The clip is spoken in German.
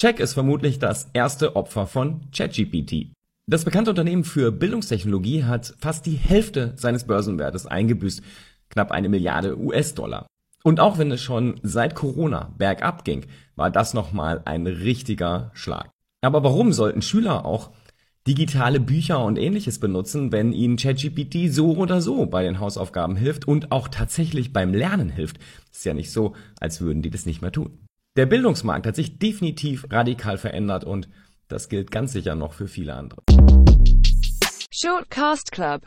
Check ist vermutlich das erste Opfer von ChatGPT. Das bekannte Unternehmen für Bildungstechnologie hat fast die Hälfte seines Börsenwertes eingebüßt, knapp eine Milliarde US-Dollar. Und auch wenn es schon seit Corona bergab ging, war das nochmal ein richtiger Schlag. Aber warum sollten Schüler auch digitale Bücher und ähnliches benutzen, wenn ihnen ChatGPT so oder so bei den Hausaufgaben hilft und auch tatsächlich beim Lernen hilft? Ist ja nicht so, als würden die das nicht mehr tun. Der Bildungsmarkt hat sich definitiv radikal verändert und das gilt ganz sicher noch für viele andere. Shortcast Club